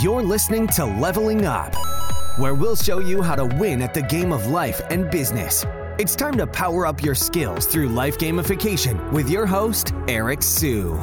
You're listening to Leveling Up, where we'll show you how to win at the game of life and business. It's time to power up your skills through life gamification with your host, Eric Siu.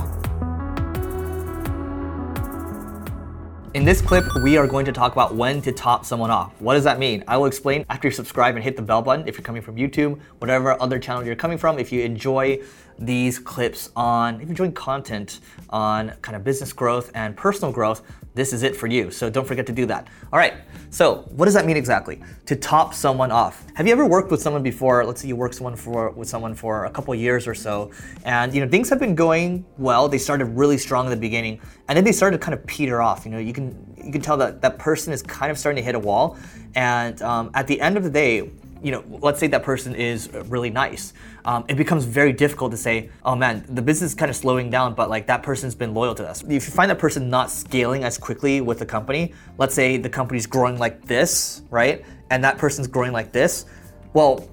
In this clip, we are going to talk about when to top someone off. What does that mean? I will explain after you subscribe and hit the bell button if you're coming from YouTube, whatever other channel you're coming from. If you enjoy these clips on, if you're content on kind of business growth and personal growth, this is it for you. So don't forget to do that. All right. So what does that mean exactly? To top someone off. Have you ever worked with someone before? Let's say you worked someone for with someone for a couple years or so, and you know things have been going well. They started really strong in the beginning, and then they started to kind of peter off. You know, you can you can tell that that person is kind of starting to hit a wall, and um, at the end of the day, you know, let's say that person is really nice. Um, it becomes very difficult to say, oh man, the business is kind of slowing down, but like that person's been loyal to us. If you find that person not scaling as quickly with the company, let's say the company's growing like this, right? And that person's growing like this, well,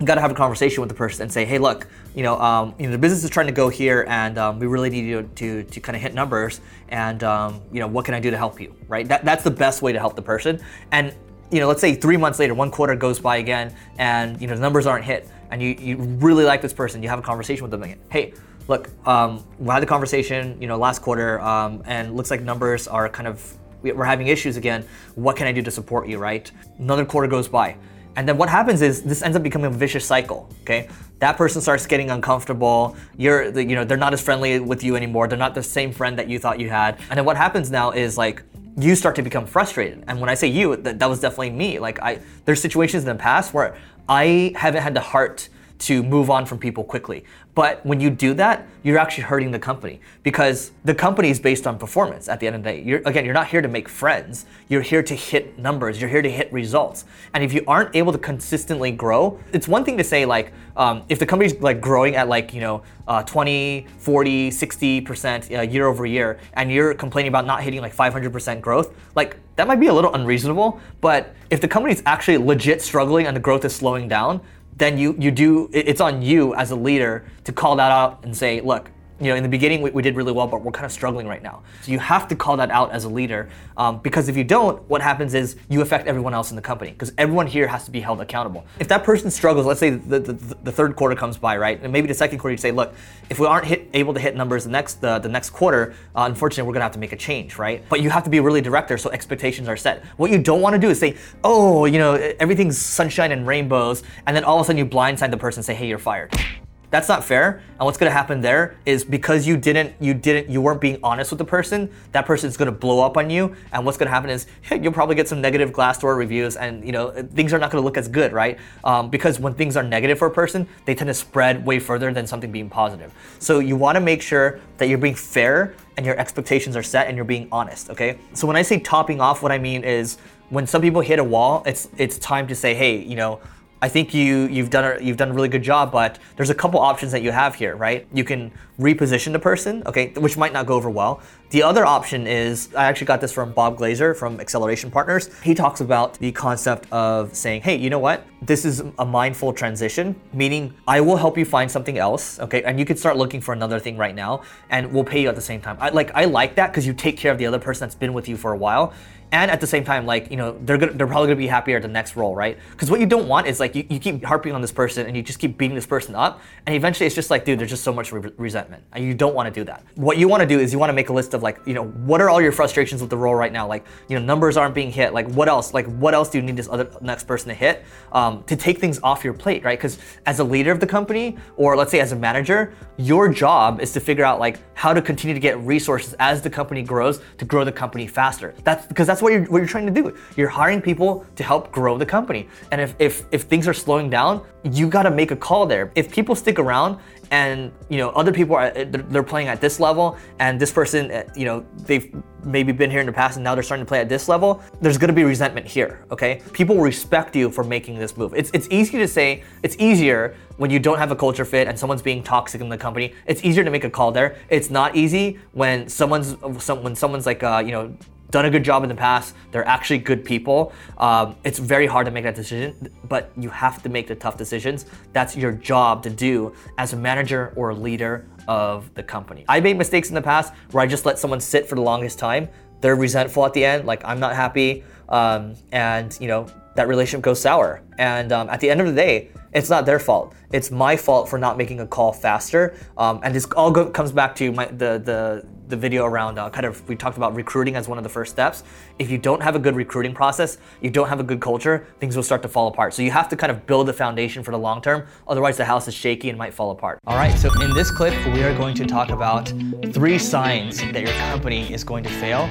you got to have a conversation with the person and say, hey, look, you know, um, you know, the business is trying to go here, and um, we really need you to, to, to kind of hit numbers. And um, you know, what can I do to help you? Right? That, that's the best way to help the person. And you know, let's say three months later, one quarter goes by again, and you know the numbers aren't hit, and you, you really like this person, you have a conversation with them again. Hey, look, um, we had the conversation, you know, last quarter, um, and looks like numbers are kind of we're having issues again. What can I do to support you? Right? Another quarter goes by. And then what happens is this ends up becoming a vicious cycle. Okay, that person starts getting uncomfortable. You're, you know, they're not as friendly with you anymore. They're not the same friend that you thought you had. And then what happens now is like you start to become frustrated. And when I say you, that, that was definitely me. Like I, there's situations in the past where I haven't had the heart to move on from people quickly. But when you do that, you're actually hurting the company because the company is based on performance at the end of the day. You're, again, you're not here to make friends. You're here to hit numbers. You're here to hit results. And if you aren't able to consistently grow, it's one thing to say like, um, if the company's like growing at like, you know, uh, 20, 40, 60% uh, year over year, and you're complaining about not hitting like 500% growth, like that might be a little unreasonable. But if the company's actually legit struggling and the growth is slowing down, then you you do it's on you as a leader to call that out and say, look, you know, in the beginning we, we, did really well, but we're kind of struggling right now. So you have to call that out as a leader, um, because if you don't, what happens is you affect everyone else in the company, because everyone here has to be held accountable. If that person struggles, let's say the, the, the, third quarter comes by, right, and maybe the second quarter you say, look, if we aren't hit, able to hit numbers the next the, the next quarter, uh, unfortunately we're gonna have to make a change, right? But you have to be really direct there, so expectations are set. What you don't want to do is say, oh, you know, everything's sunshine and rainbows, and then all of a sudden you blindside the person and say, hey, you're fired. That's not fair. And what's gonna happen there is because you didn't, you didn't, you weren't being honest with the person, that person's gonna blow up on you. And what's gonna happen is you'll probably get some negative Glassdoor reviews, and you know things are not gonna look as good, right? Um, because when things are negative for a person, they tend to spread way further than something being positive. So you want to make sure that you're being fair and your expectations are set and you're being honest. Okay. So when I say topping off, what I mean is when some people hit a wall, it's it's time to say, hey, you know I think you you've done a, you've done a really good job, but there's a couple options that you have here, right? You can reposition the person, okay, which might not go over well. The other option is I actually got this from Bob Glazer from Acceleration Partners. He talks about the concept of saying, "Hey, you know what? This is a mindful transition, meaning I will help you find something else, okay, and you can start looking for another thing right now, and we'll pay you at the same time." I like I like that because you take care of the other person that's been with you for a while and at the same time like you know they're gonna, they're probably gonna be happier at the next role right? Because what you don't want is like you, you keep harping on this person and you just keep beating this person up. And eventually it's just like dude there's just so much re- resentment. And you don't want to do that. What you want to do is you want to make a list of like you know what are all your frustrations with the role right now? Like you know numbers aren't being hit. Like what else? Like what else do you need this other next person to hit um, to take things off your plate right? Because as a leader of the company or let's say as a manager your job is to figure out like how to continue to get resources as the company grows to grow the company faster. That's because that's what you're what you're trying to do. You're hiring people to help grow the company. And if if, if things are slowing down, you got to make a call there. If people stick around and you know other people are they're playing at this level and this person uh, you know they've maybe been here in the past and now they're starting to play at this level there's going to be resentment here okay people respect you for making this move it's, it's easy to say it's easier when you don't have a culture fit and someone's being toxic in the company it's easier to make a call there it's not easy when someone's when someone's like uh, you know done a good job in the past. They're actually good people. Um, it's very hard to make that decision, but you have to make the tough decisions. That's your job to do as a manager or a leader of the company. I made mistakes in the past where I just let someone sit for the longest time they're resentful at the end, like I'm not happy, um, and you know that relationship goes sour. And um, at the end of the day, it's not their fault. It's my fault for not making a call faster. Um, and this all go- comes back to my, the the the video around uh, kind of we talked about recruiting as one of the first steps. If you don't have a good recruiting process, you don't have a good culture, things will start to fall apart. So you have to kind of build a foundation for the long term. Otherwise, the house is shaky and might fall apart. All right. So in this clip, we are going to talk about three signs that your company is going to fail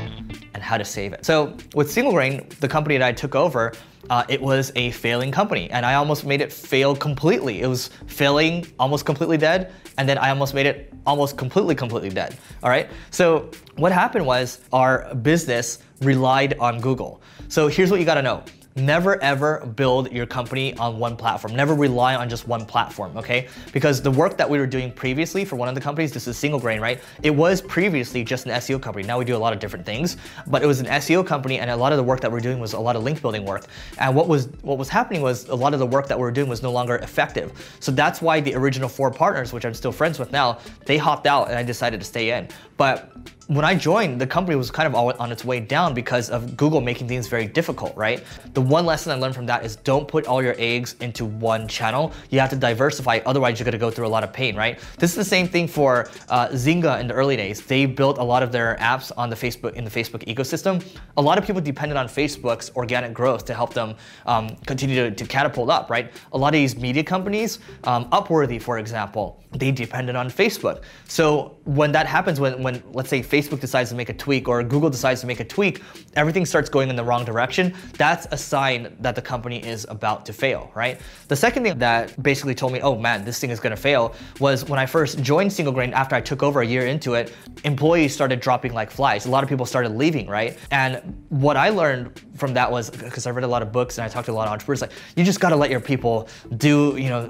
and how to save it. So with Single Grain, the company that I took over uh, it was a failing company and I almost made it fail completely. It was failing almost completely dead and then I almost made it almost completely, completely dead. All right. So what happened was our business relied on Google. So here's what you got to know never ever build your company on one platform. Never rely on just one platform, okay? Because the work that we were doing previously for one of the companies, this is single grain, right? It was previously just an SEO company. Now we do a lot of different things, but it was an SEO company and a lot of the work that we're doing was a lot of link building work. And what was what was happening was a lot of the work that we were doing was no longer effective. So that's why the original four partners, which I'm still friends with now, they hopped out and I decided to stay in. But when I joined, the company was kind of on its way down because of Google making things very difficult, right? The one lesson I learned from that is don't put all your eggs into one channel. You have to diversify, otherwise you're gonna go through a lot of pain, right? This is the same thing for uh, Zynga in the early days. They built a lot of their apps on the Facebook in the Facebook ecosystem. A lot of people depended on Facebook's organic growth to help them um, continue to, to, catapult up, right? A lot of these media companies, um, Upworthy, for example, they depended on Facebook. So when that happens, when, when let's say Facebook decides to make a tweak or Google decides to make a tweak, everything starts going in the wrong direction. That's a sign that the company is about to fail, right? The second thing that basically told me, oh man, this thing is gonna fail was when I first joined Single Grain after I took over a year into it, employees started dropping like flies. A lot of people started leaving, right? And what I learned from that was because I read a lot of books and I talked to a lot of entrepreneurs, like you just gotta let your people do, you know,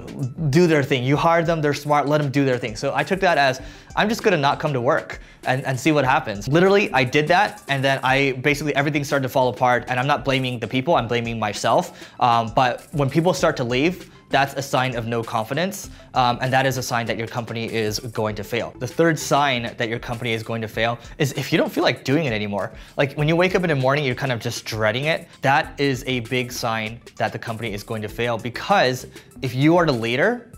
do their thing. You hired them, they're smart, let them do their thing. So I took that as I'm just gonna not come to work and, and see what happens. Literally, I did that and then I basically everything started to fall apart and I'm not blaming the people, I'm blaming myself. Um, but when people start to leave, that's a sign of no confidence, um, and that is a sign that your company is going to fail. The third sign that your company is going to fail is if you don't feel like doing it anymore. Like when you wake up in the morning, you're kind of just dreading it. That is a big sign that the company is going to fail because if you are the leader,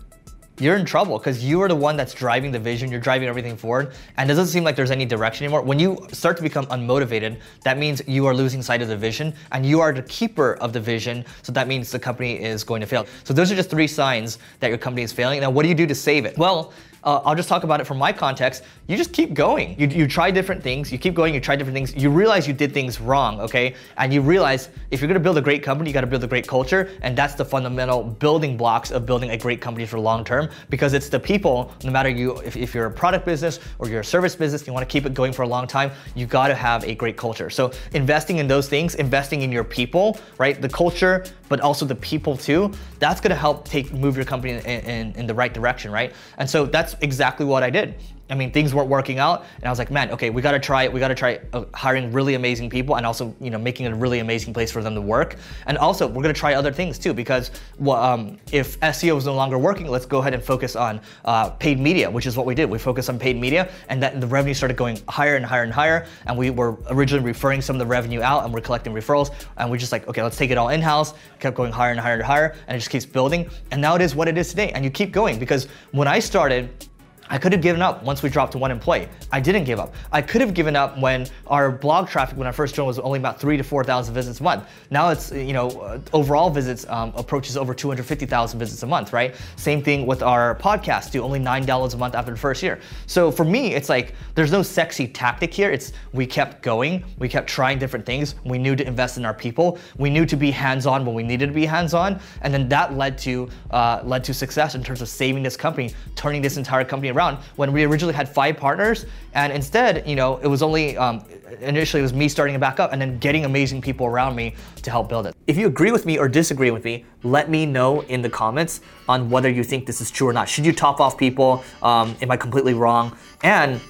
you're in trouble because you are the one that's driving the vision, you're driving everything forward, and it doesn't seem like there's any direction anymore. When you start to become unmotivated, that means you are losing sight of the vision, and you are the keeper of the vision, so that means the company is going to fail. So those are just three signs that your company is failing. Now, what do you do to save it? Well, uh, I'll just talk about it from my context. You just keep going. You, you try different things. You keep going. You try different things. You realize you did things wrong, okay? And you realize if you're gonna build a great company, you gotta build a great culture. And that's the fundamental building blocks of building a great company for long term because it's the people, no matter you, if, if you're a product business or you're a service business, you wanna keep it going for a long time, you gotta have a great culture. So investing in those things, investing in your people, right? The culture, but also the people too, that's gonna help take move your company in, in, in the right direction, right? And so that's exactly what I did. I mean, things weren't working out, and I was like, man, okay, we got to try it. We got to try uh, hiring really amazing people, and also, you know, making a really amazing place for them to work. And also, we're gonna try other things too, because well, um, if SEO is no longer working, let's go ahead and focus on uh, paid media, which is what we did. We focused on paid media, and that the revenue started going higher and higher and higher. And we were originally referring some of the revenue out, and we're collecting referrals, and we're just like, okay, let's take it all in house. Kept going higher and higher and higher, and it just keeps building. And now it is what it is today, and you keep going because when I started I could have given up once we dropped to one employee. I didn't give up. I could have given up when our blog traffic when I first joined was only about three to 4,000 visits a month. Now it's, you know, overall visits um, approaches over 250,000 visits a month, right? Same thing with our podcast, do only $9 a month after the first year. So for me, it's like, there's no sexy tactic here. It's, we kept going. We kept trying different things. We knew to invest in our people. We knew to be hands-on when we needed to be hands-on. And then that led to, uh, led to success in terms of saving this company, turning this entire company around when we originally had five partners. And instead, you know, it was only, um, initially it was me starting it back up and then getting amazing people around me to help build it. If you agree with me or disagree with me, let me know in the comments on whether you think this is true or not. Should you top off people? Um, am I completely wrong? And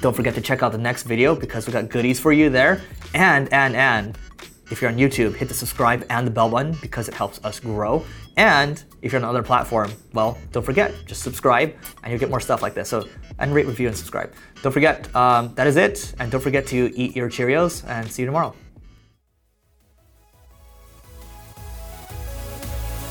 don't forget to check out the next video because we got goodies for you there. And, and, and, if you're on YouTube, hit the subscribe and the bell button because it helps us grow. And if you're on another platform, well, don't forget, just subscribe and you'll get more stuff like this. So, and rate, review, and subscribe. Don't forget, um, that is it. And don't forget to eat your Cheerios and see you tomorrow.